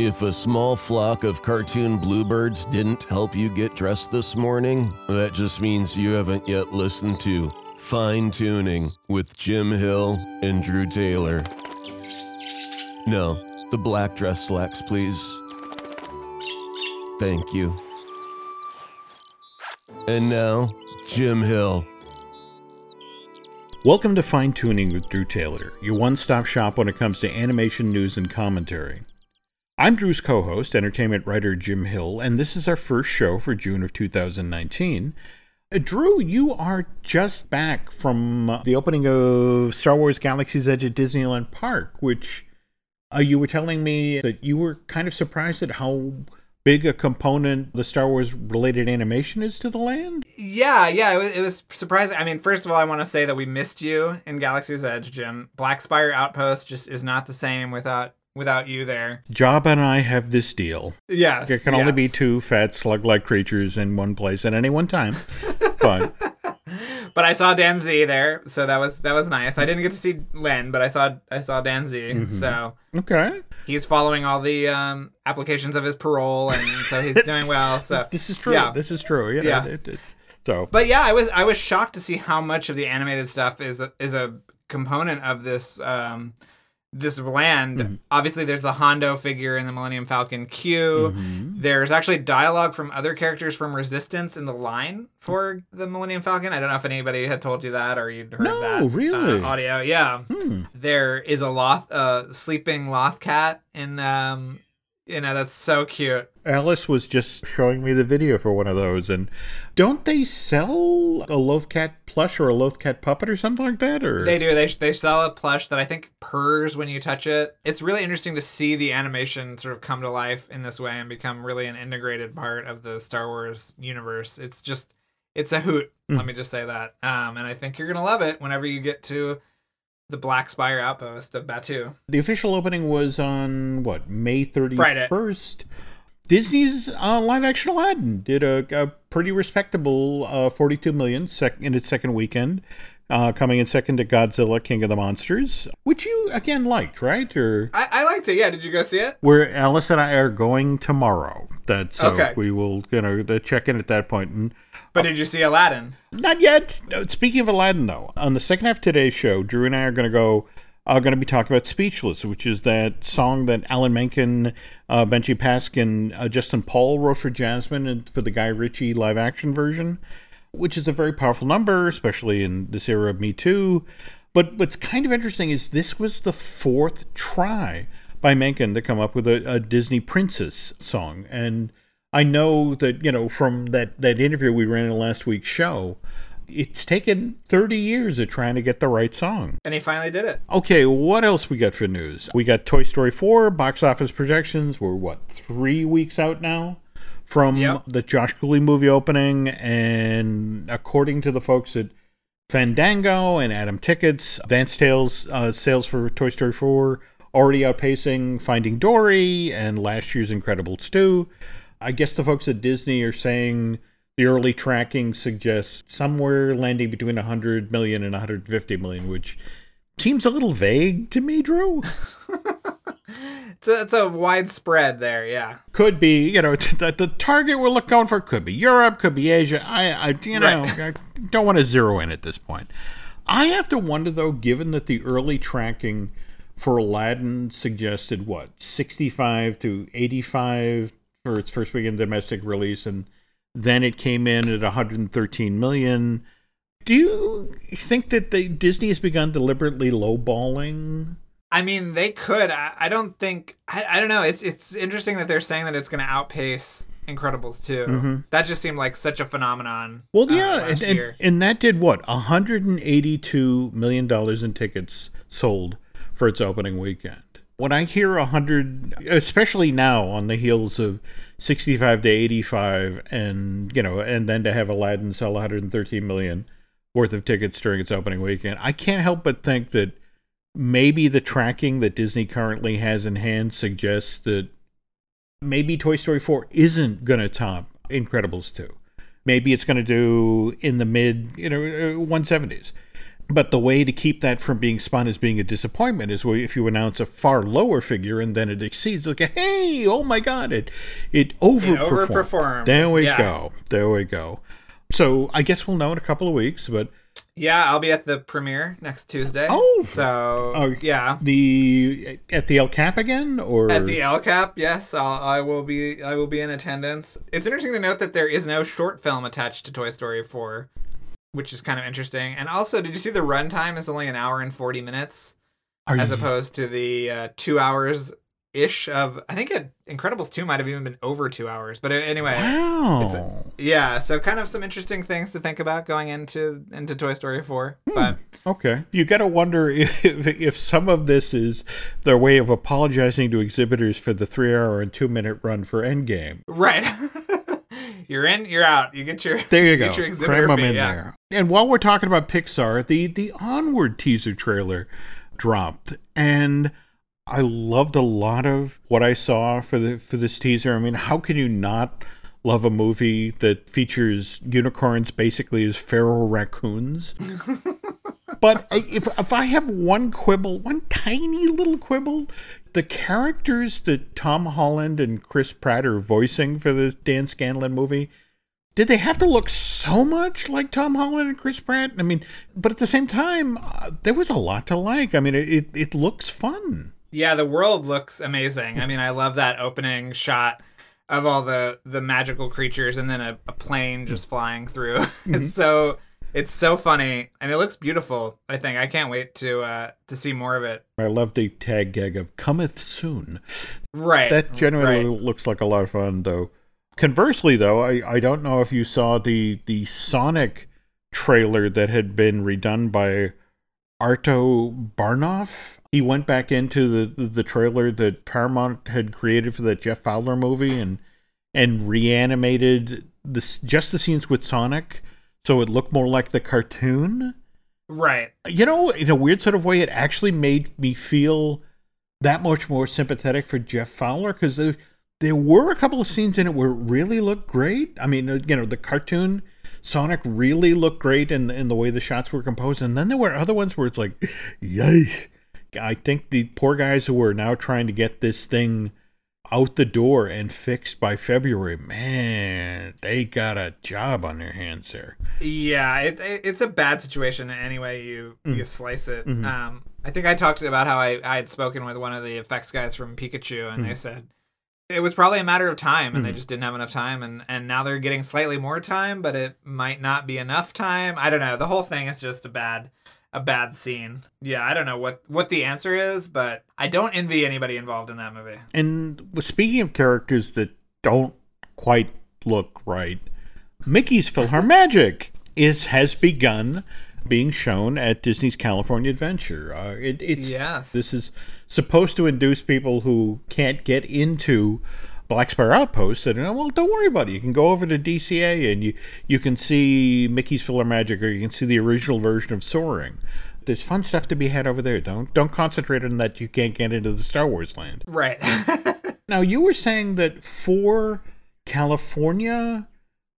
If a small flock of cartoon bluebirds didn't help you get dressed this morning, that just means you haven't yet listened to Fine Tuning with Jim Hill and Drew Taylor. No, the black dress slacks, please. Thank you. And now, Jim Hill. Welcome to Fine Tuning with Drew Taylor, your one stop shop when it comes to animation news and commentary. I'm Drew's co host, entertainment writer Jim Hill, and this is our first show for June of 2019. Uh, Drew, you are just back from uh, the opening of Star Wars Galaxy's Edge at Disneyland Park, which uh, you were telling me that you were kind of surprised at how big a component the Star Wars related animation is to the land? Yeah, yeah, it was, it was surprising. I mean, first of all, I want to say that we missed you in Galaxy's Edge, Jim. Black Spire Outpost just is not the same without without you there. Jabba and I have this deal. Yes. There can only be two fat slug like creatures in one place at any one time. but But I saw Dan Z there, so that was that was nice. I didn't get to see Len, but I saw I saw Dan Z. Mm-hmm. So okay. he's following all the um, applications of his parole, and so he's doing well. So This is true. Yeah. This is true. You know, Yeah. it- it's, so But yeah, I was I was shocked to see how much of the animated stuff is a, is a component of this um, this land. Mm-hmm. Obviously, there's the Hondo figure in the Millennium Falcon Q. Mm-hmm. There's actually dialogue from other characters from Resistance in the line for the Millennium Falcon. I don't know if anybody had told you that or you'd heard No, that really? uh, audio. Yeah, hmm. there is a loth, uh, sleeping loth cat in. Um, you know that's so cute. Alice was just showing me the video for one of those, and don't they sell a Lothcat plush or a Lothcat puppet or something like that? Or They do. They they sell a plush that I think purrs when you touch it. It's really interesting to see the animation sort of come to life in this way and become really an integrated part of the Star Wars universe. It's just it's a hoot. Let me just say that. Um, and I think you're gonna love it whenever you get to the Black Spire outpost of Batuu. The official opening was on what May 31st. Friday. Disney's uh, live action Aladdin did a, a pretty respectable uh, 42 million sec- in its second weekend, uh, coming in second to Godzilla King of the Monsters, which you again liked, right? Or I, I liked it. Yeah, did you go see it? where Alice and I are going tomorrow. That's so Okay. we will you know uh, check in at that point and. But did you see Aladdin? Not yet. Speaking of Aladdin, though, on the second half of today's show, Drew and I are going to go. Are going to be talking about "Speechless," which is that song that Alan Menken, uh, Benji Pasek, uh, Justin Paul wrote for Jasmine and for the Guy Ritchie live-action version, which is a very powerful number, especially in this era of Me Too. But what's kind of interesting is this was the fourth try by Menken to come up with a, a Disney princess song, and I know that you know from that that interview we ran in last week's show, it's taken 30 years of trying to get the right song. And he finally did it. Okay, what else we got for news? We got Toy Story 4 box office projections. We're what three weeks out now from Yep. the Josh Cooley movie opening, and according to the folks at Fandango and Atom Tickets, Vance Tales uh, sales for Toy Story 4 already outpacing Finding Dory and last year's Incredibles 2. I guess the folks at Disney are saying the early tracking suggests somewhere landing between 100 million and 150 million, which seems a little vague to me, Drew. It's a, it's a wide spread there. Yeah. Could be, you know, the, the target we're looking going for could be Europe, could be Asia. I, I you know, I don't want to zero in at this point. I have to wonder though, given that the early tracking for Aladdin suggested what 65 to 85 for its first weekend domestic release, and then it came in at 113 million. Do you think that the Disney has begun deliberately lowballing? I mean, they could. I, I don't think. I, I don't know. It's it's interesting that they're saying that it's going to outpace Incredibles 2. That just seemed like such a phenomenon. Mm-hmm. Well, uh, yeah, last and, and, year. and that did what? $182 million in tickets sold for its opening weekend. When I hear 100, especially now on the heels of 65 to 85, and, you know, and then to have Aladdin sell 113 million worth of tickets during its opening weekend, I can't help but think that maybe the tracking that Disney currently has in hand suggests that maybe Toy Story 4 isn't going to top Incredibles 2. Maybe it's going to do in the mid, you know, uh, 170s. But the way to keep that from being spun as being a disappointment is if you announce a far lower figure and then it exceeds, like, hey, oh my God, it it overperformed. overperformed, There we yeah. go. There we go. So I guess we'll know in a couple of weeks, but Yeah, I'll be at the premiere next Tuesday. Oh. so Oh. yeah, the at the El Cap again or At the El Cap, yes, I'll, I will be. I will be in attendance. It's interesting to note that there is no short film attached to Toy Story 4, which is kind of interesting. And also, did you see the runtime is only an hour and forty minutes, Are as you- opposed to the uh, two hours ish of? I think it, Incredibles two might have even been over two hours. But anyway, Wow. yeah. So kind of some interesting things to think about going into into Toy Story 4. Hmm. But Okay. You got to wonder if, if some of this is their way of apologizing to exhibitors for the three hour and two minute run for Endgame. right. You're in, you're out. You get your There you get go. your Cram 'em fee, in yeah. there. And while we're talking about Pixar, the the Onward teaser trailer dropped, and I loved a lot of what I saw for the for this teaser. I mean, how can you not love a movie that features unicorns basically as feral raccoons? but if if I have one quibble, one tiny little quibble, the characters that Tom Holland and Chris Pratt are voicing for this Dan Scanlon movie, did they have to look so much like Tom Holland and Chris Pratt? I mean, but at the same time, uh, there was a lot to like. I mean, it it, looks fun. Yeah, the world looks amazing. I mean, I love that opening shot of all the the magical creatures and then a, a plane just flying through. It's so it's so funny and it looks beautiful. I think I can't wait to uh to see more of it. I love the tag gag of "cometh soon." Right. That generally right. looks like a lot of fun, though. Conversely, though, I, I don't know if you saw the the Sonic trailer that had been redone by Arto Barnoff. He went back into the the trailer that Paramount had created for that Jeff Fowler movie and and reanimated this just the scenes with Sonic, so it looked more like the cartoon Right. you know, in a weird sort of way, it actually made me feel that much more sympathetic for Jeff Fowler because there, there were a couple of scenes in it where it really looked great. I mean, uh, you know, the cartoon Sonic really looked great in in the way the shots were composed, and then there were other ones where it's like, yay! I think the poor guys who were now trying to get this thing out the door and fixed by February, man, they got a job on their hands there. Yeah, it, it, it's a bad situation any way you you slice it. Mhm. Um, I think I talked about how I, I had spoken with one of the effects guys from Pikachu, and they Mhm. said it was probably a matter of time, and they Mhm. just didn't have enough time, and and now they're getting slightly more time, but it might not be enough time. I don't know. The whole thing is just a bad a bad scene. Yeah, I don't know what what the answer is, but I don't envy anybody involved in that movie. And speaking of characters that don't quite look right, Mickey's PhilharMagic is has begun being shown at Disney's California Adventure. Uh, it, it's Yes. this is supposed to induce people who can't get into Black Spire Outpost that well, don't worry about it. You can go over to DCA and you you can see Mickey's PhilharMagic, or you can see the original version of Soaring. There's fun stuff to be had over there. Don't don't concentrate on that. You can't get into the Star Wars land. Right. Now you were saying that for California,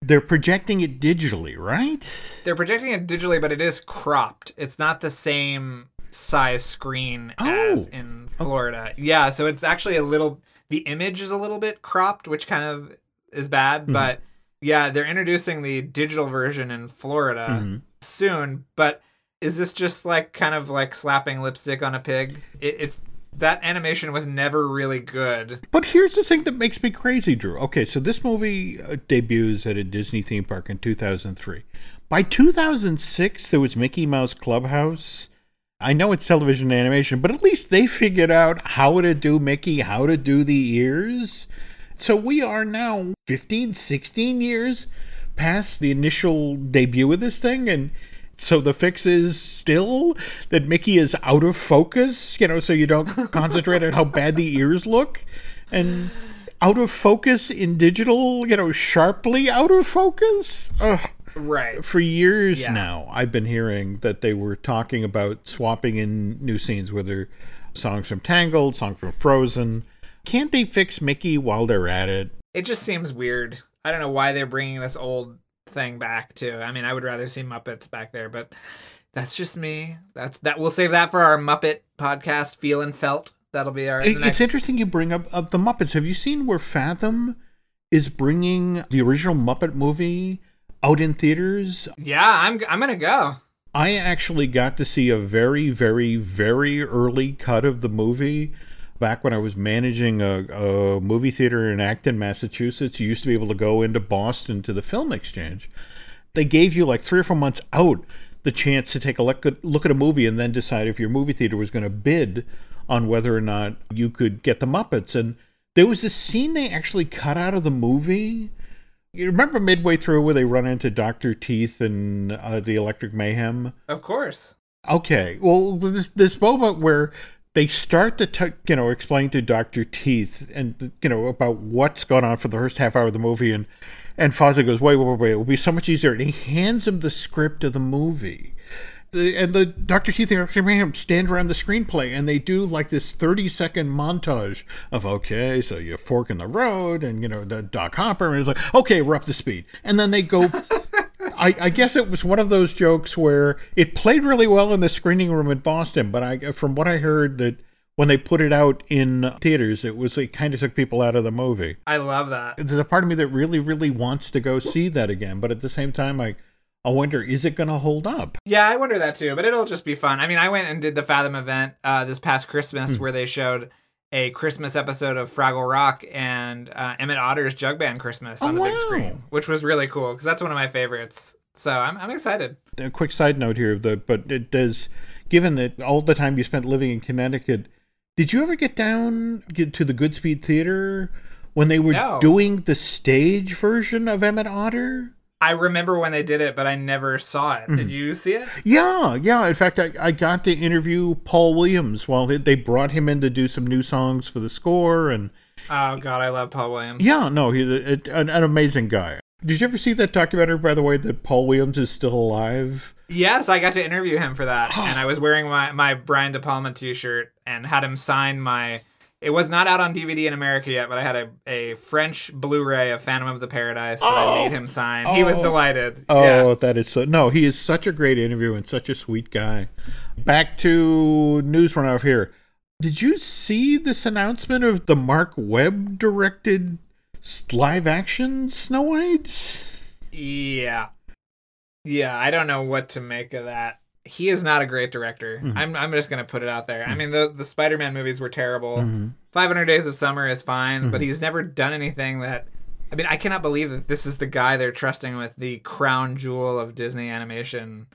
they're projecting it digitally, right? They're projecting it digitally, but it is cropped. It's not the same size screen oh, as Oh. in Florida. Yeah, so it's actually a little. The image is a little bit cropped, which kind of is bad. Mhm. But yeah, they're introducing the digital version in Florida Mhm. soon. But is this just like kind of like slapping lipstick on a pig? It, it that animation was never really good. But here's the thing that makes me crazy, Drew. Okay, so this movie uh, debuts at a Disney theme park in 2003. By 2006, there was Mickey Mouse Clubhouse. I know it's television animation, but at least they figured out how to do Mickey, how to do the ears. So we are now 15, 16 years past the initial debut of this thing, and so the fix is still that Mickey is out of focus, you know, so you don't concentrate on how bad the ears look. And out of focus in digital, you know, sharply out of focus. Ugh. Right. For years Yeah. now, I've been hearing that they were talking about swapping in new scenes, whether songs from Tangled, songs from Frozen. Can't they fix Mickey while they're at it? It just seems weird. I don't know why they're bringing this old thing back too. I mean, I would rather see Muppets back there, but That's just me. That's that. We'll save that for our Muppet podcast, Feel and Felt. That'll be our. It- next- It's interesting you bring up, up the Muppets. Have you seen where Fathom is bringing the original Muppet movie out in theaters? Yeah, I'm. I'm gonna go. I actually got to see a very, very, very early cut of the movie back when I was managing a, a movie theater in Acton, Massachusetts. You used to be able to go into Boston to the film exchange. They gave you like three or four months out the chance to take a look at, look at a movie and then decide if your movie theater was going to bid on whether or not you could get the Muppets. And there was this scene they actually cut out of the movie. You remember midway through where they run into Dr. Teeth and uh, the Electric Mayhem? Of course. Okay. Well, this this moment where they start to t- you know explain to Doctor Teeth and you know about what's going on for the first half hour of the movie, and and Fozzie goes, wait, wait, wait, wait, it will be so much easier, and he hands him the script of the movie. The, and the Dr. Teeth and Dr. Mayhem stand around the screenplay and they do like this 30 second montage of, okay, so you fork in the road and, you know, the Doc Hopper, and it's like, okay, we're up to speed. And then they go I, I guess it was one of those jokes where it played really well in the screening room in Boston, but I, from what I heard, that when they put it out in theaters, it was it kind of took people out of the movie. I love that. There's a part of me that really, really wants to go see that again, but at the same time, I, I wonder, is it going to hold up? Yeah, I wonder that too, but it'll just be fun. I mean, I went and did the Fathom event uh, this past Christmas Hmm. where they showed a Christmas episode of Fraggle Rock and uh, Emmett Otter's Jug Band Christmas Oh, on the big screen, which was really cool because that's one of my favorites. So I'm, I'm excited. A quick side note here, the, but it does, given that all the time you spent living in Connecticut, did you ever get down get to the Goodspeed Theater when they were No. doing the stage version of Emmett Otter? I remember when they did it, but I never saw it. Mm-hmm. Did you see it? Yeah, yeah. In fact, I, I got to interview Paul Williams while they, they brought him in to do some new songs for the score. And Oh God, I love Paul Williams. yeah, no, he's a, a- an, an amazing guy. Did you ever see that documentary, by the way, that Paul Williams is still alive? Yes, I got to interview him for that, and I was wearing my my Brian De Palma T-shirt and had him sign my. It was not out on DVD in America yet, but I had a, a French Blu-ray of Phantom of the Paradise that I Oh. made him sign. He was Oh. delighted. Oh, Yeah. that is so. No, he is such a great interview and such a sweet guy. Back to news run off here. Did you see this announcement of the Marc Webb directed live action Snow White? Yeah. Yeah, I don't know what to make of that. He is not a great director. Mhm. I'm I'm just gonna put it out there. I mean, the the Spider-Man movies were terrible. Mhm. 500 Days of Summer is fine, but Mhm. he's never done anything that. I mean, I cannot believe that this is the guy they're trusting with the crown jewel of Disney animation.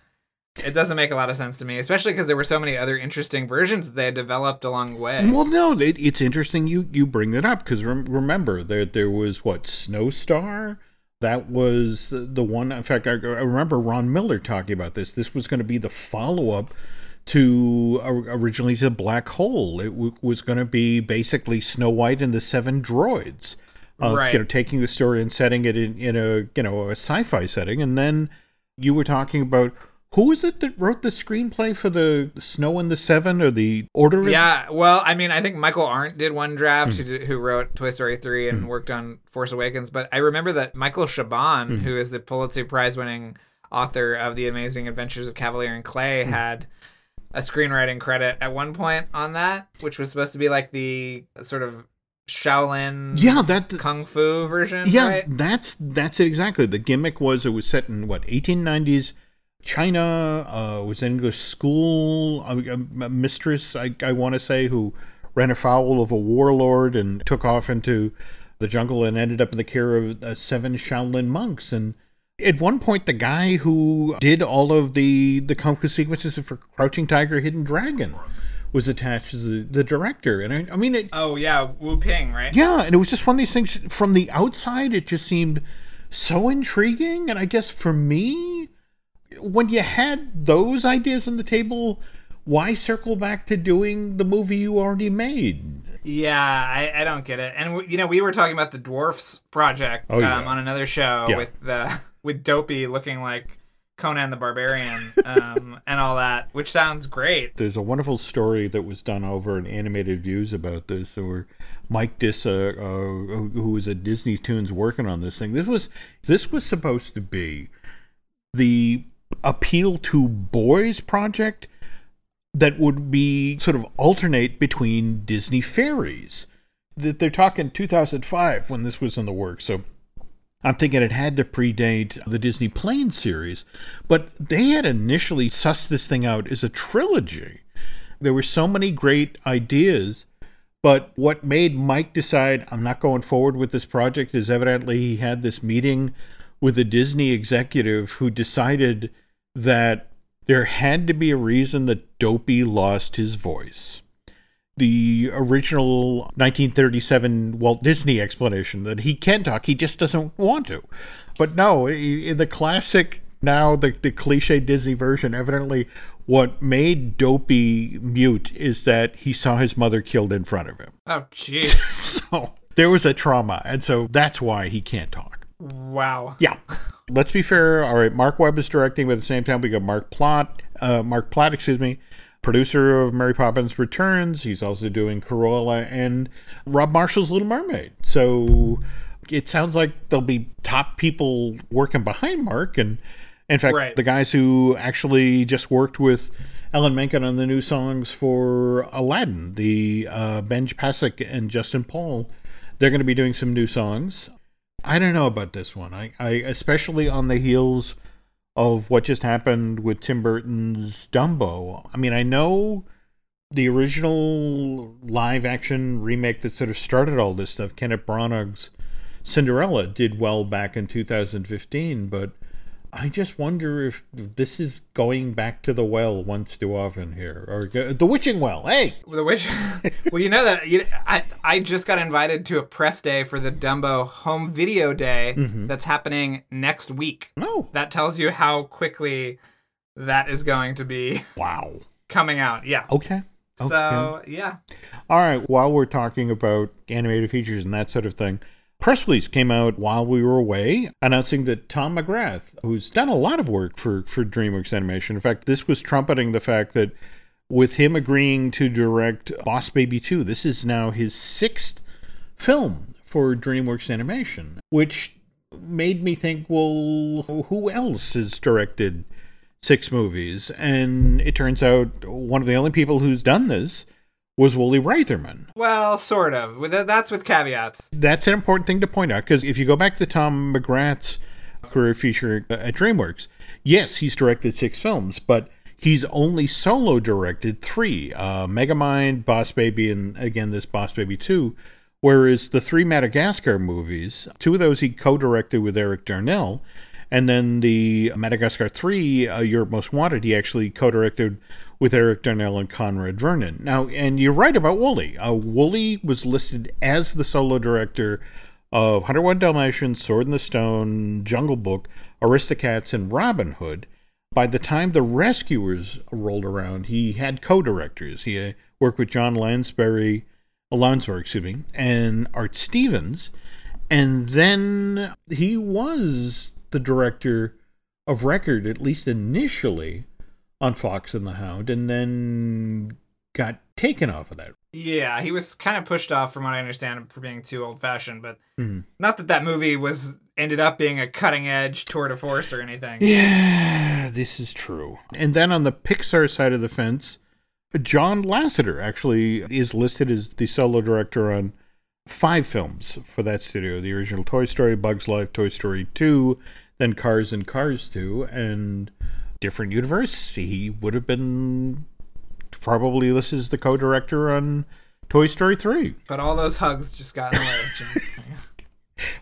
It doesn't make a lot of sense to me, especially because there were so many other interesting versions that they had developed along the way. Well, no, it, it's interesting you you bring that up because rem- remember there there was what Snowstar. That was the- one. In fact, I, I remember Ron Miller talking about this. This was going to be the follow up to uh, originally to Black Hole. It w- was going to be basically Snow White and the Seven Droids. Uh, Right. You know, taking the story and setting it in, in a you know a sci-fi setting, and then you were talking about who was it that wrote the screenplay for the Snow and the Seven or the Order? Yeah, well, I mean, I think Michael Arndt did one draft Hmm. who, did, who wrote Toy Story 3 and worked on Force Awakens, but I remember that Michael Chabon, Hmm. who is the Pulitzer Prize winning author of The Amazing Adventures of Kavalier and Clay, Hmm. had a screenwriting credit at one point on that, which was supposed to be like the sort of Shaolin Yeah, that kung fu version, yeah, right? that's that's it exactly. The gimmick was it was set in what 1890s China. Uh, was an English school a, a mistress, I, I want to say, who ran afoul of a warlord and took off into the jungle and ended up in the care of uh, seven Shaolin monks. And at one point, the guy who did all of the the kung fu sequences for Crouching Tiger, Hidden Dragon was attached as the, the director. And I, I mean, it, Oh, yeah, Wu Ping, right? yeah, and it was just one of these things from the outside, it just seemed so intriguing. And I guess for me, when you had those ideas on the table, why circle back to doing the movie you already made? Yeah, I, I don't get it. And w- you know, we were talking about the Dwarfs project Oh, yeah. um, on another show Yeah. with the with Dopey looking like Conan the Barbarian um, and all that, which sounds great. There's a wonderful story that was done over in Animated Views about this, where Mike Disa, uh, who who was at Disney Toons working on this thing. This was this was supposed to be the appeal to boys project that would be sort of alternate between Disney fairies. That they're talking 2005 when this was in the works, so I'm thinking it had to predate the Disney Plane series, but they had initially sussed this thing out as a trilogy. There were so many great ideas, but what made Mike decide I'm not going forward with this project is evidently he had this meeting with a Disney executive who decided that there had to be a reason that Dopey lost his voice the original 1937 Walt Disney explanation that he can talk, he just doesn't want to. But no, in the classic, now the, the cliche Disney version, evidently what made Dopey mute is that he saw his mother killed in front of him. Oh, jeez. so there was a trauma, and so that's why he can't talk. Wow. Yeah. Let's be fair. All right, Marc Webb is directing, but at the same time, we got Mark Plott, uh, Marc Platt, excuse me, producer of Mary Poppins Returns. He's also doing Corolla and Rob Marshall's Little Mermaid. So it sounds like there'll be top people working behind Mark. And in fact, Right. the guys who actually just worked with Alan Menken on the new songs for Aladdin, the uh, Benj Pasek and Justin Paul, they're going to be doing some new songs. I don't know about this one. I, I especially on the heels of what just happened with Tim Burton's Dumbo. I mean, I know the original live action remake that sort of started all this stuff, Kenneth Branagh's Cinderella, did well back in 2015, but I just wonder if this is going back to the well once too often here, or the witching well. Hey, The witch. well, you know that you, I I just got invited to a press day for the Dumbo home video day mm-hmm. that's happening next week. no, That tells you how quickly that is going to be wow, coming out. Yeah. okay. okay. So yeah. All right, while we're talking about animated features and that sort of thing, press release came out while we were away announcing that Tom McGrath, who's done a lot of work for, for DreamWorks Animation, in fact, this was trumpeting the fact that with him agreeing to direct Boss Baby 2, this is now his sixth film for DreamWorks Animation, which made me think, well, who else has directed six movies? And it turns out one of the only people who's done this was Woolie Reitherman. Well, sort of. That's with caveats. That's an important thing to point out because if you go back to Tom McGrath's career feature at DreamWorks, yes, he's directed six films, but he's only solo directed three uh, Megamind, Boss Baby, and again, this Boss Baby 2. Whereas the three Madagascar movies, two of those he co directed with Eric Darnell. And then the Madagascar 3, uh, Europe Most Wanted, he actually co directed with Eric Darnell and Conrad Vernon. Now, and you're right about Woolie. Uh, Woolie was listed as the solo director of 101 Dalmatians, Sword in the Stone, Jungle Book, Aristocats, and Robin Hood. By the time The Rescuers rolled around, he had co directors. He uh, worked with John Lansbury, Lounsbery, excuse me, and Art Stevens. And then he was the director of record, at least initially, on Fox and the Hound, and then got taken off of that. Yeah, he was kind of pushed off, from what I understand, for being too old fashioned. But Mhm. not that that movie was ended up being a cutting edge tour de force or anything. Yeah, this is true. And then on the Pixar side of the fence, John Lasseter actually is listed as the solo director on five films for that studio the original Toy Story, Bugs Life, Toy Story 2, then Cars and Cars 2, and different universe. He would have been probably listed as the co director on Toy Story 3. But all those hugs just got in the way.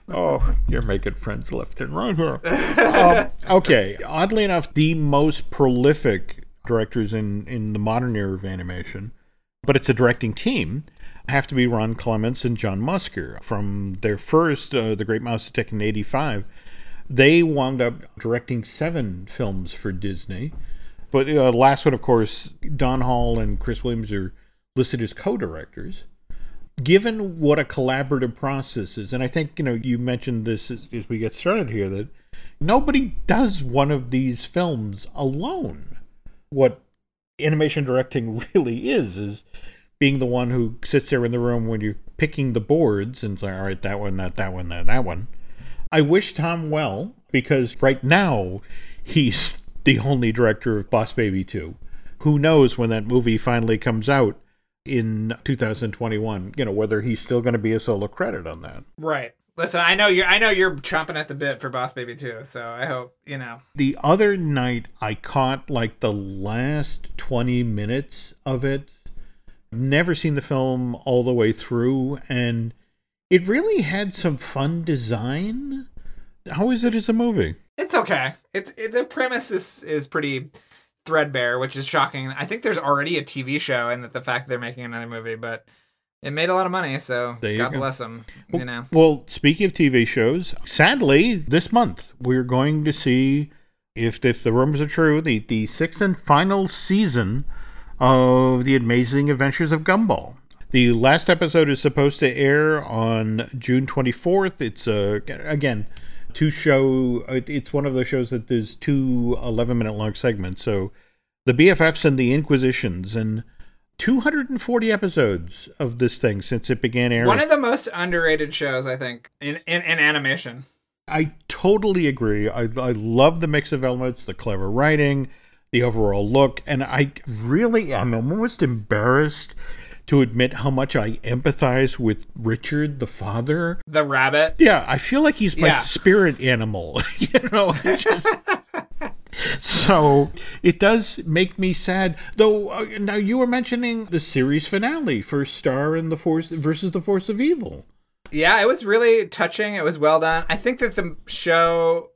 Oh, you're making friends left and right here. um, okay, oddly enough, the most prolific directors in, in the modern era of animation, but it's a directing team, have to be Ron Clements and John Musker. From their first, uh, The Great Mouse Detective in 85, they wound up directing seven films for Disney. But uh, last one, of course, Don Hall and Chris Williams are listed as co directors given what a collaborative process is, and I think you know you mentioned this as, as we get started here that nobody does one of these films alone. What animation directing really is is being the one who sits there in the room when you're picking the boards and say, all right, that one, not that one, not that one. I wish Tom well because right now he's the only director of Boss Baby 2. Who knows when that movie finally comes out in 2021, you know, whether he's still going to be a solo credit on that. Right. Listen, I know you're I know you're chomping at the bit for Boss Baby 2, so I hope, you know. The other night I caught like the last 20 minutes of it. Never seen the film all the way through and it really had some fun design. How is it as a movie? It's okay. It's it, the premise is is pretty threadbare, which is shocking. I think there's already a TV show, and that the fact that they're making another movie, but it made a lot of money, so God go. bless them. Well, You know, Well, speaking of TV shows, sadly, this month we're going to see, if if the rumors are true, the the sixth and final season of the Amazing Adventures of Gumball. The last episode is supposed to air on June twenty fourth. It's uh, again two show. It's one of those shows that there's two 11 minute long segments. So the BFFs and the Inquisitions and. 240 episodes of this thing since it began airing. one of the most underrated shows I think in in, in animation. I totally agree. I, I love the mix of elements, the clever writing, the overall look, and I really am almost embarrassed to admit how much I empathize with Richard, the father. The rabbit. Yeah, I feel like he's my Yeah. spirit animal. you know, just. So it does make me sad, though. Uh, now you were mentioning the series finale for Star and the Force versus the Force of Evil. Yeah, it was really touching. It was well done. I think that the show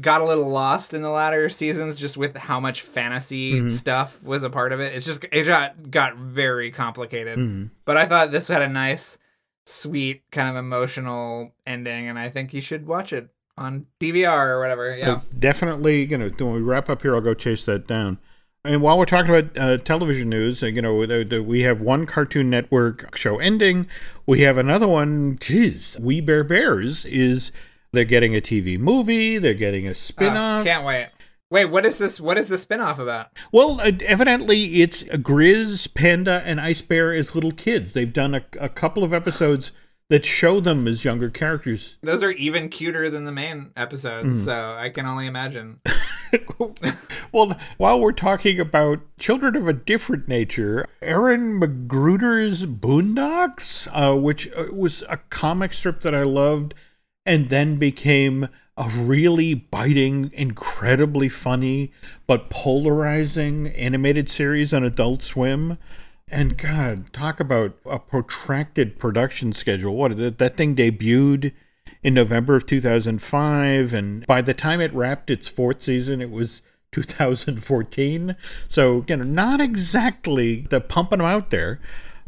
got a little lost in the latter seasons just with how much fantasy Mm-hmm. stuff was a part of it. It's just it got got very complicated. Mm-hmm. But I thought this had a nice sweet kind of emotional ending and I think you should watch it on DVR or whatever. Yeah. So definitely, you know, when we wrap up here, I'll go chase that down. And while we're talking about uh, television news, uh, you know, the, the, we have one Cartoon Network show ending. We have another one. Geez, We Bare Bears is they're getting a TV movie. They're getting a Uh, spin-off. can't wait. Wait, what is this? What is the spin-off about? Well, uh, evidently it's Grizz, Panda, and Ice Bear as little kids. They've done a, a couple of episodes that show them as younger characters. Those are even cuter than the main episodes, Hmm. so I can only imagine. well, while we're talking about children of a different nature, Aaron McGruder's Boondocks, uh, which uh, was a comic strip that I loved and then became a really biting, incredibly funny, but polarizing animated series on Adult Swim. And God, talk about a protracted production schedule. What that, thing debuted in November of 2005, and by the time it wrapped its fourth season, it was 2014. So you know, not exactly the pumping them out there,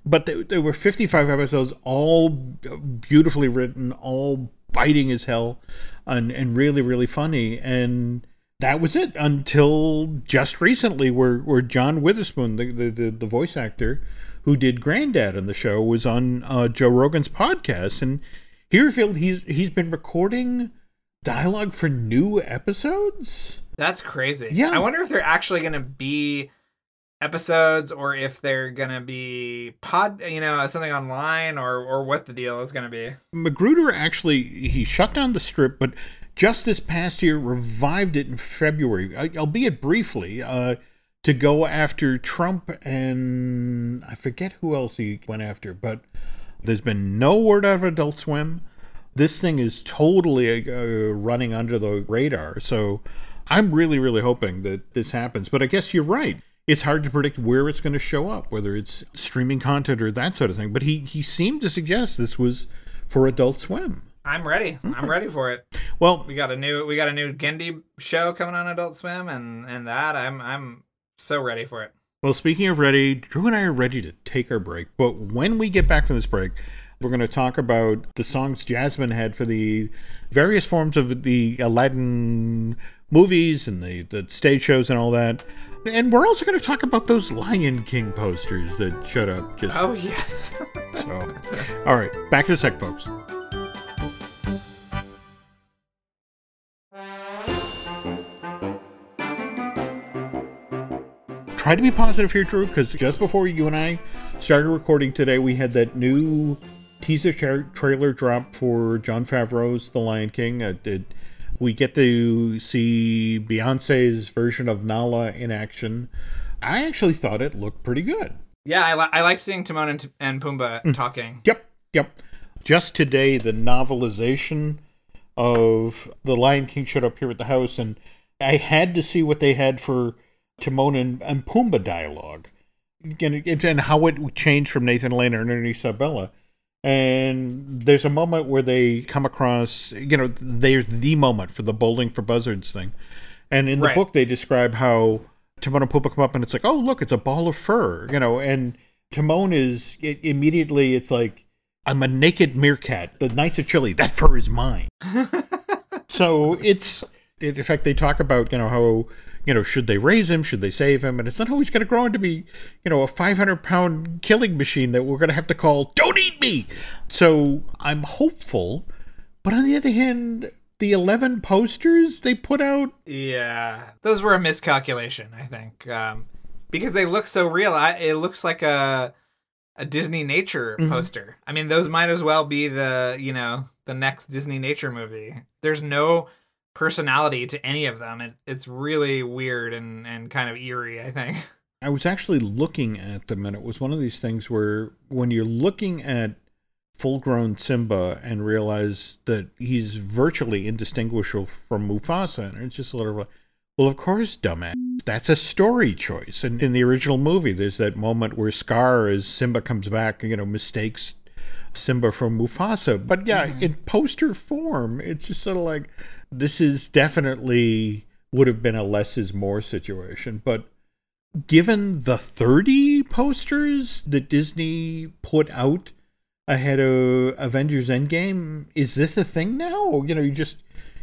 but there were 55 episodes, all beautifully written, all biting as hell, and and really really funny and that was it until just recently where, where john witherspoon the, the, the, the voice actor who did granddad on the show was on uh, joe rogan's podcast and he revealed he's he's been recording dialogue for new episodes That's crazy. Yeah. I wonder if they're actually going to be episodes or if they're to be pod, you know, something online or or what the deal is to be. mcgruder actually he shut down the strip but just this past year revived it in february. Albeit briefly uh, to go after trump and i forget who else he went after but there's been no word out of adult swim. This thing is totally uh, running under the radar. So i'm really really hoping that this happens. But i guess you're right it's hard to predict where it's going to show up whether it's streaming content or that sort of thing but he he seemed to suggest this was for adult swim I'm ready. I'm ready for it. well, We got a new we got a new Genndy show coming on Adult Swim and and that I'm I'm so ready for it. well. Speaking of ready, Drew and I are ready to take our break. But when we get back from this break, we're going to talk about the songs Jasmine had for the various forms of the Aladdin movies and the, the stage shows and all that. And we're also going to talk about those Lion King posters that showed up just Oh yes. so. All right, back in a sec, folks. Try to be positive here, Drew, because just before you and I started recording today, we had that new teaser tra- trailer drop for Jon Favreau's The Lion King. Uh, it, We get to see Beyonce's version of Nala in action. I actually thought it looked pretty good. Yeah, I, li- I like seeing Timon and, and Pumbaa Mm. talking. Yep, yep. Just today, the novelization of The Lion King showed up here at the house, and I had to see what they had for Timon and, and Pumbaa dialogue and, and how it changed from Nathan Lane and Ernie Sabella. And there's a moment where they come across, you know, there's the moment for the bowling for buzzards thing. And in the Right. book, they describe how Timon and Pumbaa come up and it's like, oh, look, it's a ball of fur, you know, and Timon is i immediately, it's like, I'm a naked meerkat. The Knights of Chile, that fur is mine. so it's, in fact, they talk about, you know, how, you know, should they raise him? Should they save him? And it's not always going to grow into be, you know, a 500 pound killing machine that we're going to have to call, don't eat me. So I'm hopeful. But on the other hand, the 11 posters they put out, Yeah, those were a miscalculation, I think, um, because they look so real. I, it looks like a a Disney nature Mhm. poster. I mean, those might as well be the you know the next Disney nature movie. There's no personality to any of them. It, it's really weird and and kind of eerie. I think. I was actually looking at them, and it was one of these things where when you're looking at full grown Simba and realize that he's virtually indistinguishable from Mufasa, and it's just a little like, well, of course, dumbass. That's a story choice. And in the original movie, there's that moment where Scar, as Simba comes back, you know, mistakes Simba from Mufasa. But yeah, mm-hmm. in poster form, it's just sort of like this is definitely would have been a less is more situation. But given the 30 posters that Disney put out ahead of Avengers Endgame, is this a thing now? You know, you just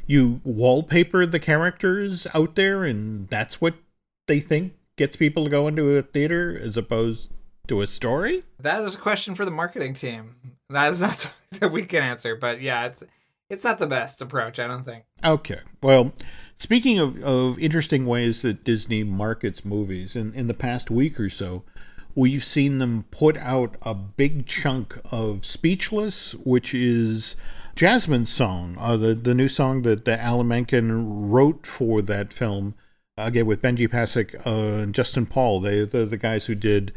you wallpaper the characters out there and that's what they think gets people to go into a theater as opposed to a story? That is a question for the marketing team. That is not something that we can answer, but yeah, it's it's not the best approach. I don't think. Okay. Well, speaking of, of interesting ways that Disney markets movies, in, in the past week or so, we've seen them put out a big chunk of Speechless, which is Jasmine's song, uh, the, the new song that, that Alan Menken wrote for that film, again with Benji Pasek uh, and Justin Paul. They, the, the guys who did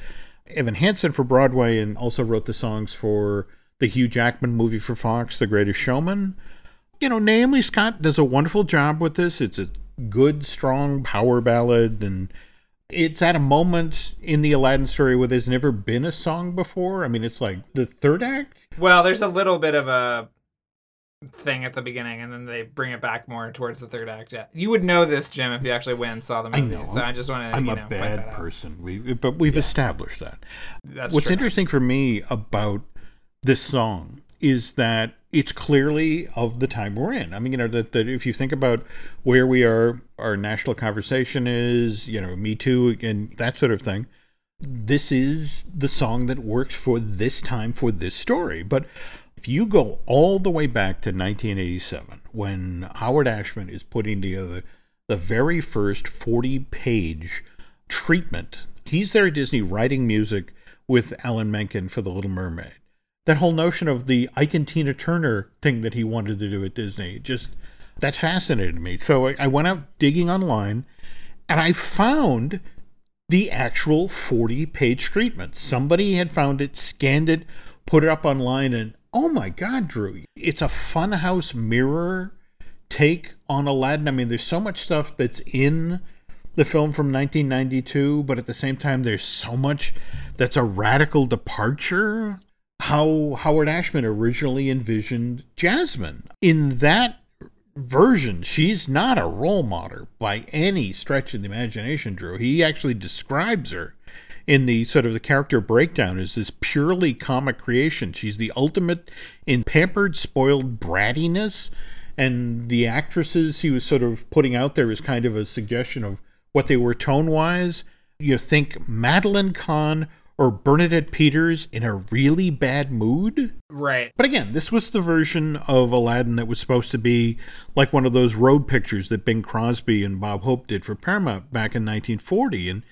Evan Hansen for Broadway and also wrote the songs for the Hugh Jackman movie for Fox, The Greatest Showman you know, Naomi Scott does a wonderful job with this. It's a good, strong power ballad, and it's at a moment in the Aladdin story where there's never been a song before. I mean, it's like the third act. Well, there's a little bit of a thing at the beginning, and then they bring it back more towards the third act. Yeah, you would know this, Jim, if you actually went and saw the I movie. know. So I just want to. I'm you a know, bad person. We, but we've Yes. established that. That's What's true. interesting for me about this song is that it's clearly of the time we're in. I mean, you know, that, that if you think about where we are, our national conversation is, you know, Me Too and that sort of thing, this is the song that works for this time for this story. But if you go all the way back to 1987, when Howard Ashman is putting together the very first 40 page treatment, he's there at Disney writing music with Alan Menken for The Little Mermaid. That whole notion of the Ike and Tina Turner thing that he wanted to do at Disney, just that fascinated me. So I, I went out digging online and I found the actual 40 page treatment. Somebody had found it, scanned it, put it up online, and oh my God, Drew, it's a funhouse mirror take on Aladdin. I mean, there's so much stuff that's in the film from 1992, but at the same time, there's so much that's a radical departure. How Howard Ashman originally envisioned Jasmine. In that version, she's not a role model by any stretch of the imagination, Drew. He actually describes her in the sort of the character breakdown as this purely comic creation. She's the ultimate in pampered, spoiled brattiness. And the actresses he was sort of putting out there is kind of a suggestion of what they were tone wise. You think Madeline Kahn or Bernadette Peters in a really bad mood? Right. But again, this was the version of Aladdin that was supposed to be like one of those road pictures that Bing Crosby and Bob Hope did for Paramount back in 1940. And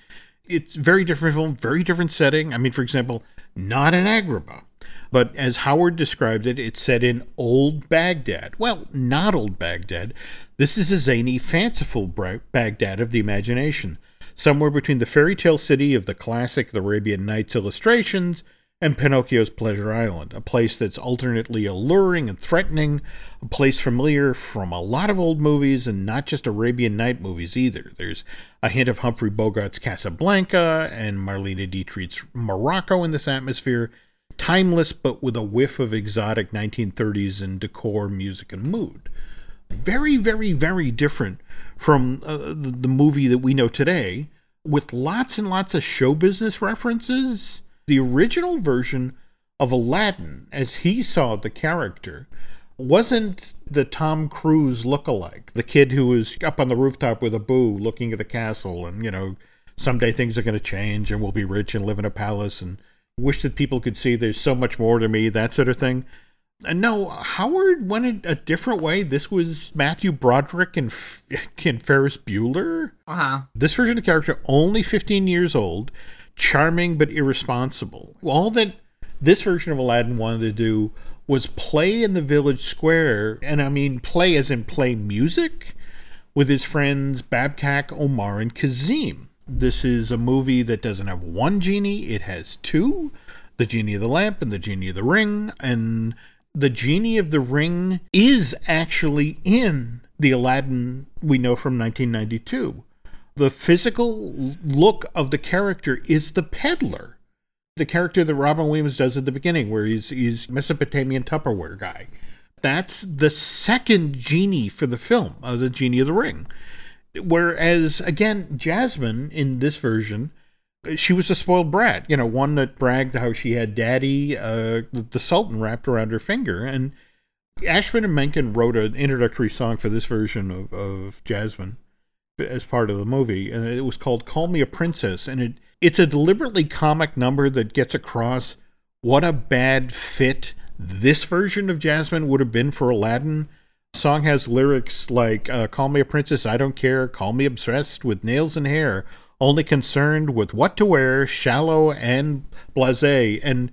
it's very different film, very different setting. I mean, for example, not in Agrabah. But as Howard described it, it's set in old Baghdad. Well, not old Baghdad. This is a zany, fanciful Baghdad of the imagination, somewhere between the fairy tale city of the classic The Arabian Nights illustrations and Pinocchio's Pleasure Island, a place that's alternately alluring and threatening, a place familiar from a lot of old movies and not just Arabian Night movies either. There's a hint of Humphrey Bogart's Casablanca and Marlene Dietrich's Morocco in this atmosphere, timeless but with a whiff of exotic 1930s and decor, music, and mood. Very, very, very different from uh, the, the movie that we know today, with lots and lots of show business references the original version of Aladdin, as he saw the character, wasn't the Tom Cruise look-alike, the kid who was up on the rooftop with Abu looking at the castle and, you know, someday things are going to change and we'll be rich and live in a palace and wish that people could see there's so much more to me, that sort of thing. No, Howard went a different way. This was Matthew Broderick and, and Ferris Bueller. Uh-huh. This version of the character, only 15 years old, charming but irresponsible. All that this version of Aladdin wanted to do was play in the village square, and I mean play as in play music with his friends Babkak, Omar, and Kassim. This is a movie that doesn't have one genie, it has two the genie of the lamp and the genie of the ring. And the genie of the ring is actually in the Aladdin we know from 1992 the physical look of the character is the peddler. The character that Robin Williams does at the beginning, where he's he's Mesopotamian Tupperware guy. That's the second genie for the film, uh, the genie of the ring. Whereas again, Jasmine in this version, she was a spoiled brat. You know, one that bragged how she had daddy, uh, the Sultan wrapped around her finger, and Ashman and Menken wrote an introductory song for this version of, of Jasmine as part of the movie, and it was called "Call Me a Princess," and it it's a deliberately comic number that gets across what a bad fit this version of Jasmine would have been for Aladdin. Song has lyrics like uh, "Call me a princess, I don't care. Call me obsessed with nails and hair, only concerned with what to wear, shallow and blasé." And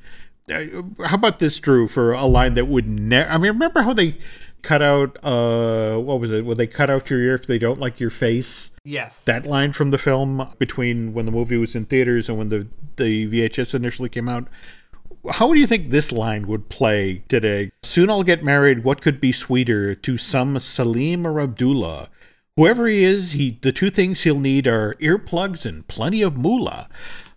uh, how about this, Drew, for a line that would never? I mean, remember how they cut out uh what was it? Will they cut out your ear if they don't like your face? Yes. That line from the film between when the movie was in theaters and when the the vhs initially came out. How do you think this line would play today? Soon i'll get married. What could be sweeter to some salim or abdullah whoever he is he the two things he'll need are earplugs and plenty of moolah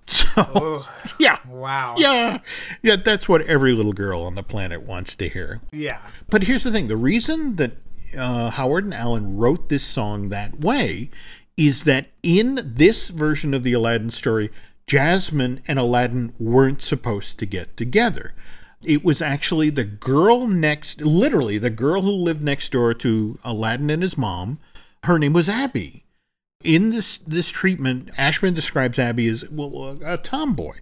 so oh, yeah, wow, yeah, yeah. That's what every little girl on the planet wants to hear. Yeah. But here's the thing: the reason that uh, Howard and Alan wrote this song that way is that in this version of the Aladdin story, Jasmine and Aladdin weren't supposed to get together. It was actually the girl next, literally the girl who lived next door to Aladdin and his mom. Her name was Abby in this this treatment, Ashman describes Abby as well a tomboy,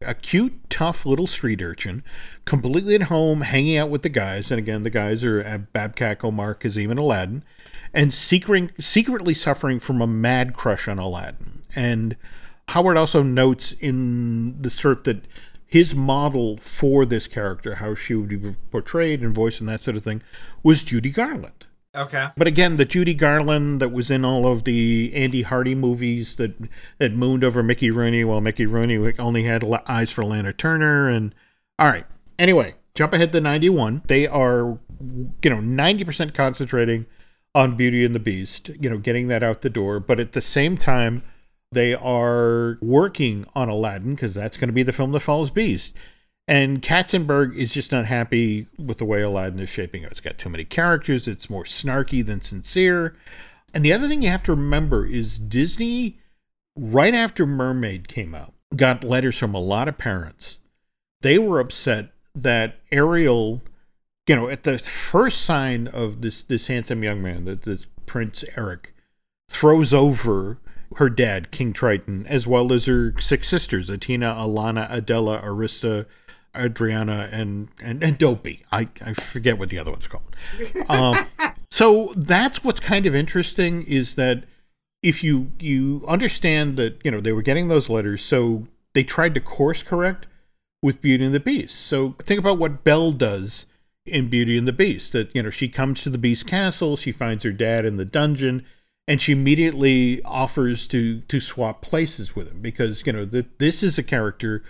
a cute, tough little street urchin, completely at home, hanging out with the guys. And again, the guys are uh, Babkak, Omar, Kassim, and Aladdin, and secretly secretly suffering from a mad crush on Aladdin. And Howard also notes in the script that his model for this character, how she would be portrayed and voiced and that sort of thing, was Judy Garland. Okay. But again, the Judy Garland that was in all of the Andy Hardy movies that that mooned over Mickey Rooney, while Mickey Rooney only had eyes for Lana Turner. And all right. Anyway, jump ahead to '91. They are, you know, 90% concentrating on Beauty and the Beast. You know, getting that out the door. But at the same time, they are working on Aladdin because that's going to be the film that follows Beast. And Katzenberg is just not happy with the way Aladdin is shaping up. It's got too many characters, it's more snarky than sincere. And the other thing you have to remember is Disney, right after Mermaid came out, got letters from a lot of parents. They were upset that Ariel, you know, at the first sign of this this handsome young man, that this Prince Eric, throws over her dad, King Triton, as well as her six sisters, Attina, Alana, Adella, Arista, Adriana and and, and Dopey. I, I forget what the other one's called. Um, so that's what's kind of interesting is that if you you understand that you know they were getting those letters, so they tried to course correct with Beauty and the Beast. So think about what Belle does in Beauty and the Beast. That you know she comes to the Beast castle, she finds her dad in the dungeon, and she immediately offers to to swap places with him because you know that this is a character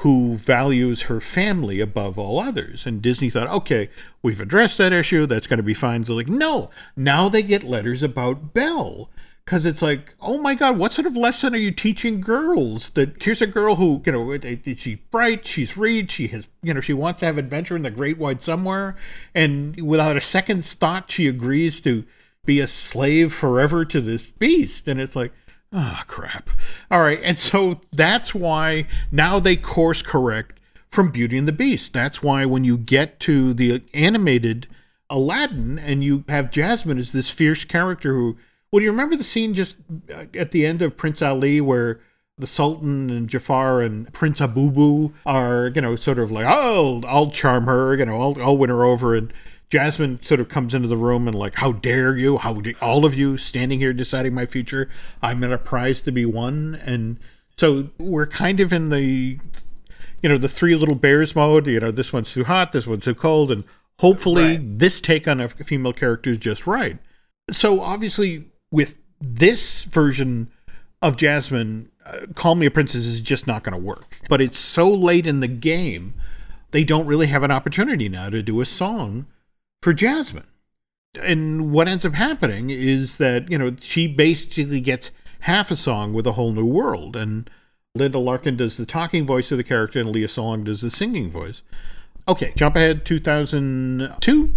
who values her family above all others. And Disney thought, okay, we've addressed that issue. That's going to be fine. So like, no, now they get letters about Belle because it's like, oh my God, what sort of lesson are you teaching girls? That here's a girl who, you know, she's bright, she's read, she has, you know, she wants to have adventure in the great wide somewhere, and without a second's thought, she agrees to be a slave forever to this beast. And it's like, ah, oh, crap. All right, and so that's why now they course correct from Beauty and the Beast. That's why when you get to the animated Aladdin and you have Jasmine as this fierce character who well, do you remember the scene just uh, at the end of Prince Ali where the Sultan and Jafar and Prince Ababwa are, you know, sort of like, oh, I'll charm her, you know, I'll, I'll win her over. And Jasmine sort of comes into the room and like, how dare you? How do all of you standing here deciding my future? I'm in a prize to be won. And so we're kind of in the, you know, the three little bears mode. You know, this one's too hot, this one's too cold, and hopefully right. this take on a female character is just right. So obviously with this version of Jasmine, uh, Call Me a Princess is just not going to work. But it's so late in the game, they don't really have an opportunity now to do a song for Jasmine. And what ends up happening is that, you know, she basically gets half a song with a whole new world. And Linda Larkin does the talking voice of the character, and Lea Salonga does the singing voice. Okay, jump ahead 2002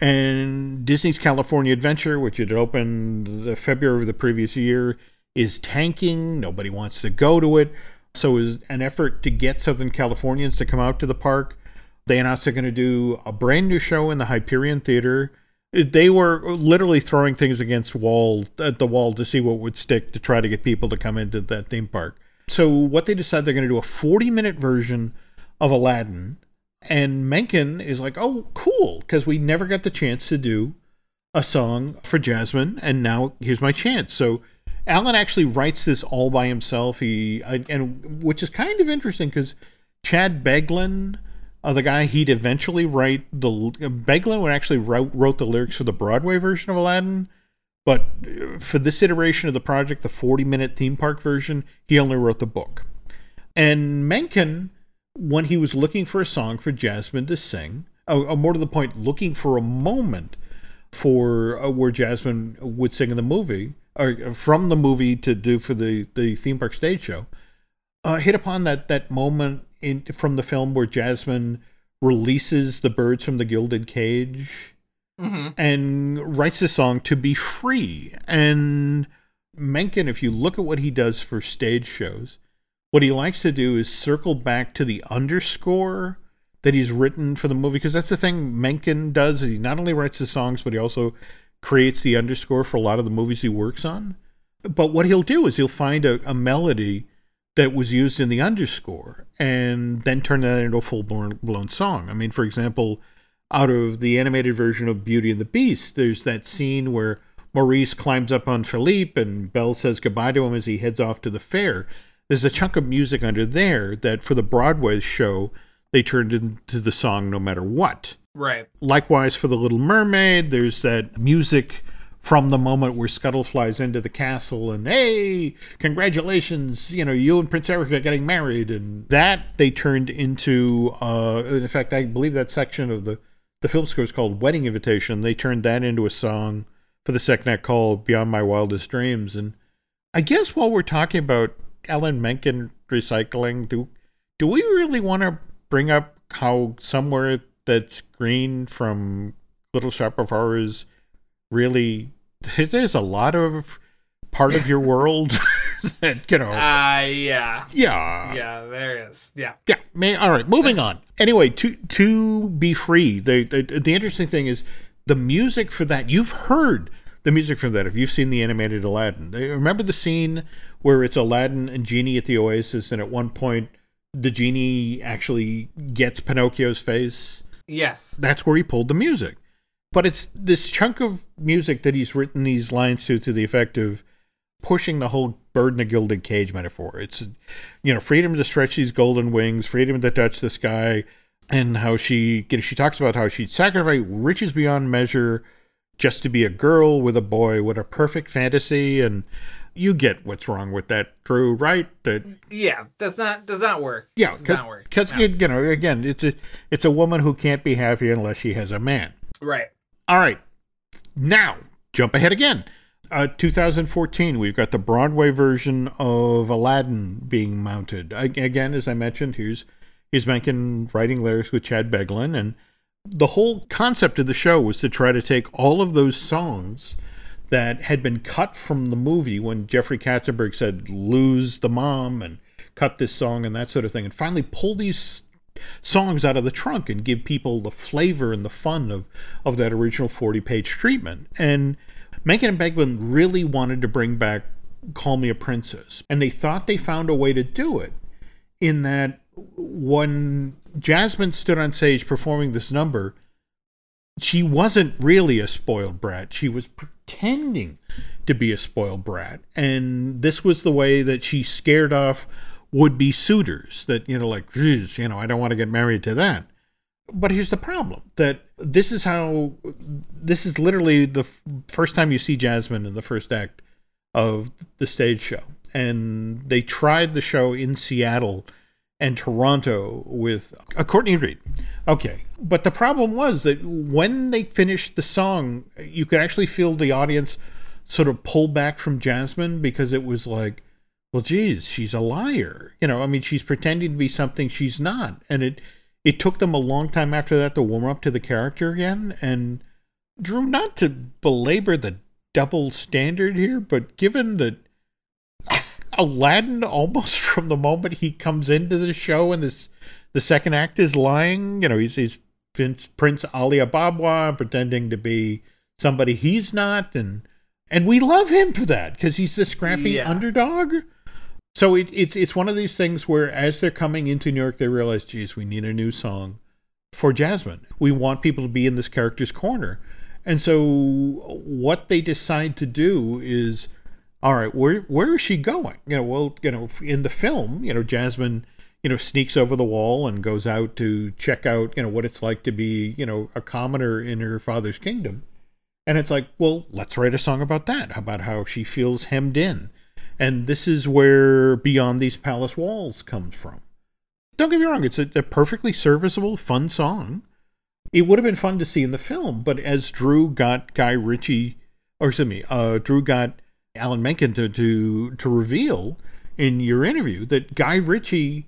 and Disney's California Adventure, which had opened the February of the previous year, is tanking. Nobody wants to go to it. So is an effort to get Southern Californians to come out to the park. They announced they're going to do a brand new show in the Hyperion Theater. They were literally throwing things against wall at the wall to see what would stick to try to get people to come into that theme park. So what they decided they're going to do a 40 minute version of Aladdin and Menken is like, oh, cool, because we never got the chance to do a song for Jasmine, and now here's my chance. So Alan actually writes this all by himself. He and which is kind of interesting because Chad Beguelin, uh, the guy he'd eventually write the Beguelin would actually wrote, wrote the lyrics for the Broadway version of Aladdin, but uh, for this iteration of the project, the 40 minute theme park version, he only wrote the book. And Menken when he was looking for a song for Jasmine to sing, or, more to the point, looking for a moment for uh, where Jasmine would sing in the movie, or from the movie to do for the, the theme park stage show, uh, hit upon that that moment in from the film where Jasmine releases the birds from the gilded cage mm-hmm. and writes a song to be free. And Menken, if you look at what he does for stage shows, what he likes to do is circle back to the underscore that he's written for the movie because that's the thing Menken does. He not only writes the songs, but he also creates the underscore for a lot of the movies he works on. But what he'll do is he'll find a, a melody that was used in the underscore and then turn that into a full blown, blown song. I mean, for example, out of the animated version of Beauty and the Beast, there's that scene where Maurice climbs up on Philippe and Belle says goodbye to him as he heads off to the fair there's a chunk of music under there that for the Broadway show they turned into the song no matter what. Right. Likewise for the Little Mermaid, there's that music from the moment where Scuttle flies into the castle and hey, congratulations, you know, you and Prince Eric are getting married, and that they turned into. Uh, in fact, I believe that section of the the film score is called "Wedding Invitation." They turned that into a song for the second act called "Beyond My Wildest Dreams." And I guess while we're talking about Alan Menken recycling, do do we really want to bring up how somewhere that's green from Little Shop of Horrors really there's a lot of part of your world that you know. Uh yeah. Yeah. Yeah there is. Yeah. Yeah may, all right moving on. Anyway to to be free the, the the interesting thing is the music for that you've heard the music from that if you've seen the animated aladdin. Remember the scene where it's Aladdin and Genie at the Oasis, and at one point the genie actually gets Pinocchio's face. Yes, that's where he pulled the music. But it's this chunk of music that he's written these lines to, to the effect of pushing the whole bird in a gilded cage metaphor. It's, you know, freedom to stretch these golden wings, freedom to touch the sky, and how she you know, she talks about how she'd sacrifice riches beyond measure just to be a girl with a boy. What a perfect fantasy! And you get what's wrong with that, Drew, right? That yeah, does not does not work. Yeah, does not work. Because No. you know, again, it's a it's a woman who can't be happy unless she has a man. right. All right, now jump ahead again. Uh, 2014, we've got the Broadway version of Aladdin being mounted. A- Again, as I mentioned, here's here's Menken writing lyrics with Chad Beguelin, and the whole concept of the show was to try to take all of those songs that had been cut from the movie when Jeffrey Katzenberg said "lose the mom" and cut this song and that sort of thing, and finally pull these songs out of the trunk and give people the flavor and the fun of of that original 40 page treatment. And Menken and Beguelin really wanted to bring back Call Me a Princess. And they thought they found a way to do it in that when Jasmine stood on stage performing this number, she wasn't really a spoiled brat. She was pretending to be a spoiled brat. And this was the way that she scared off would be suitors that, you know, like, "Geez, you know, I don't want to get married to that. But here's the problem that this is how, this is literally the f- first time you see Jasmine in the first act of the stage show. And they tried the show in Seattle and Toronto with a Courtney Reed. Okay. But the problem was that when they finished the song, you could actually feel the audience sort of pull back from Jasmine because it was like, well, geez, she's a liar. You know, I mean, she's pretending to be something she's not. And it, it took them a long time after that to warm up to the character again. And Drew, not to belabor the double standard here, but given that Aladdin almost from the moment he comes into the show and this the second act is lying, you know, he's he's Prince, Prince Ali Ababwa pretending to be somebody he's not and and we love him for that because he's the scrappy Yeah. underdog. So it, it's it's one of these things where as they're coming into New York, they realize, geez, we need a new song for Jasmine. We want people to be in this character's corner. And so what they decide to do is, all right, where where is she going? You know, well, you know, in the film, you know, Jasmine, you know, sneaks over the wall and goes out to check out, you know, what it's like to be, you know, a commoner in her father's kingdom. And it's like, well, let's write a song about that, about how she feels hemmed in. And this is where Beyond These Palace Walls comes from. Don't get me wrong, it's a, a perfectly serviceable, fun song. It would have been fun to see in the film, but as Drew got Guy Ritchie, or excuse me, uh, Drew got Alan Menken to, to, to reveal in your interview that Guy Ritchie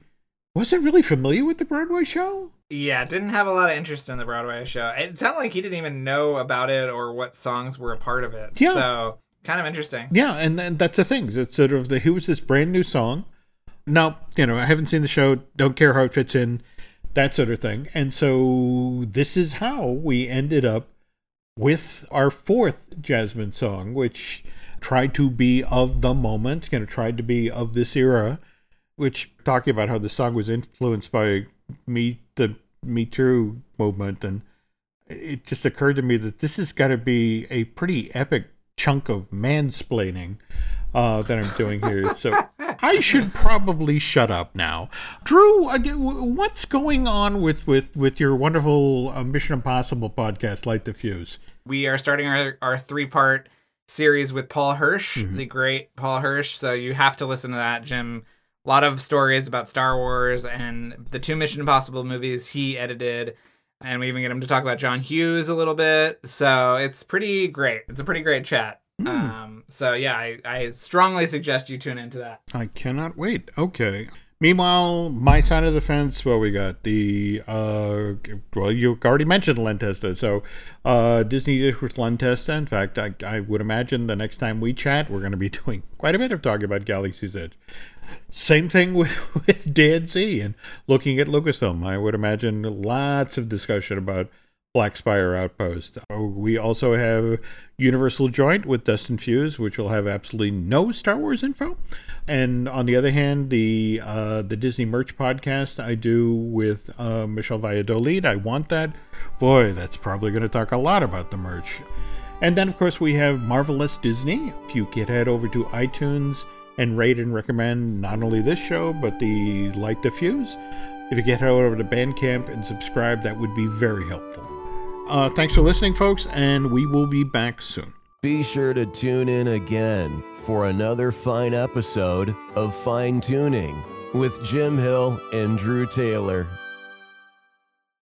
wasn't really familiar with the Broadway show. Yeah, didn't have a lot of interest in the Broadway show. It sounded like he didn't even know about it or what songs were a part of it. Yeah. So kind of interesting. Yeah, and, and that's the thing. It's sort of the here was this brand new song. Now, you know, I haven't seen the show, don't care how it fits in, that sort of thing. And so this is how we ended up with our fourth Jasmine song, which tried to be of the moment, you know, tried to be of this era, which talking about how the song was influenced by me the Me Too movement and it just occurred to me that this has got to be a pretty epic chunk of mansplaining uh, that I'm doing here. So I should probably shut up now. Drew, uh, what's going on with, with, with your wonderful uh, Mission Impossible podcast, Light the Fuse? We are starting our, our three part series with Paul Hirsch, Mhm. the great Paul Hirsch. So you have to listen to that, Jim. A lot of stories about Star Wars and the two Mission Impossible movies he edited. And we even get him to talk about John Hughes a little bit. So it's pretty great. It's a pretty great chat. Hmm. Um, so yeah, I, I strongly suggest you tune into that. I cannot wait. Okay. Meanwhile, my side of the fence, well, we got the, uh, well, you already mentioned Len Testa. So, uh, Disney Dish with Len Testa. In fact, I, I would imagine the next time we chat, we're going to be doing quite a bit of talking about Galaxy's Edge. Same thing with, with Dan Z and looking at Lucasfilm. I would imagine lots of discussion about Black Spire Outpost. Oh, We also have Universal Joint with Dustin Fuse, which will have absolutely no Star Wars info. And on the other hand, the uh, the Disney merch podcast I do with uh, Michelle Valladolid. I want that. Boy, that's probably going to talk a lot about the merch. And then, of course, we have Marvelous Disney. If you could head over to iTunes and rate and recommend not only this show, but the Light the Fuse. If you get over to Bandcamp and subscribe, that would be very helpful. Uh, thanks for listening, folks, and we will be back soon. Be sure to tune in again for another fine episode of Fine Tuning with Jim Hill and Drew Taylor.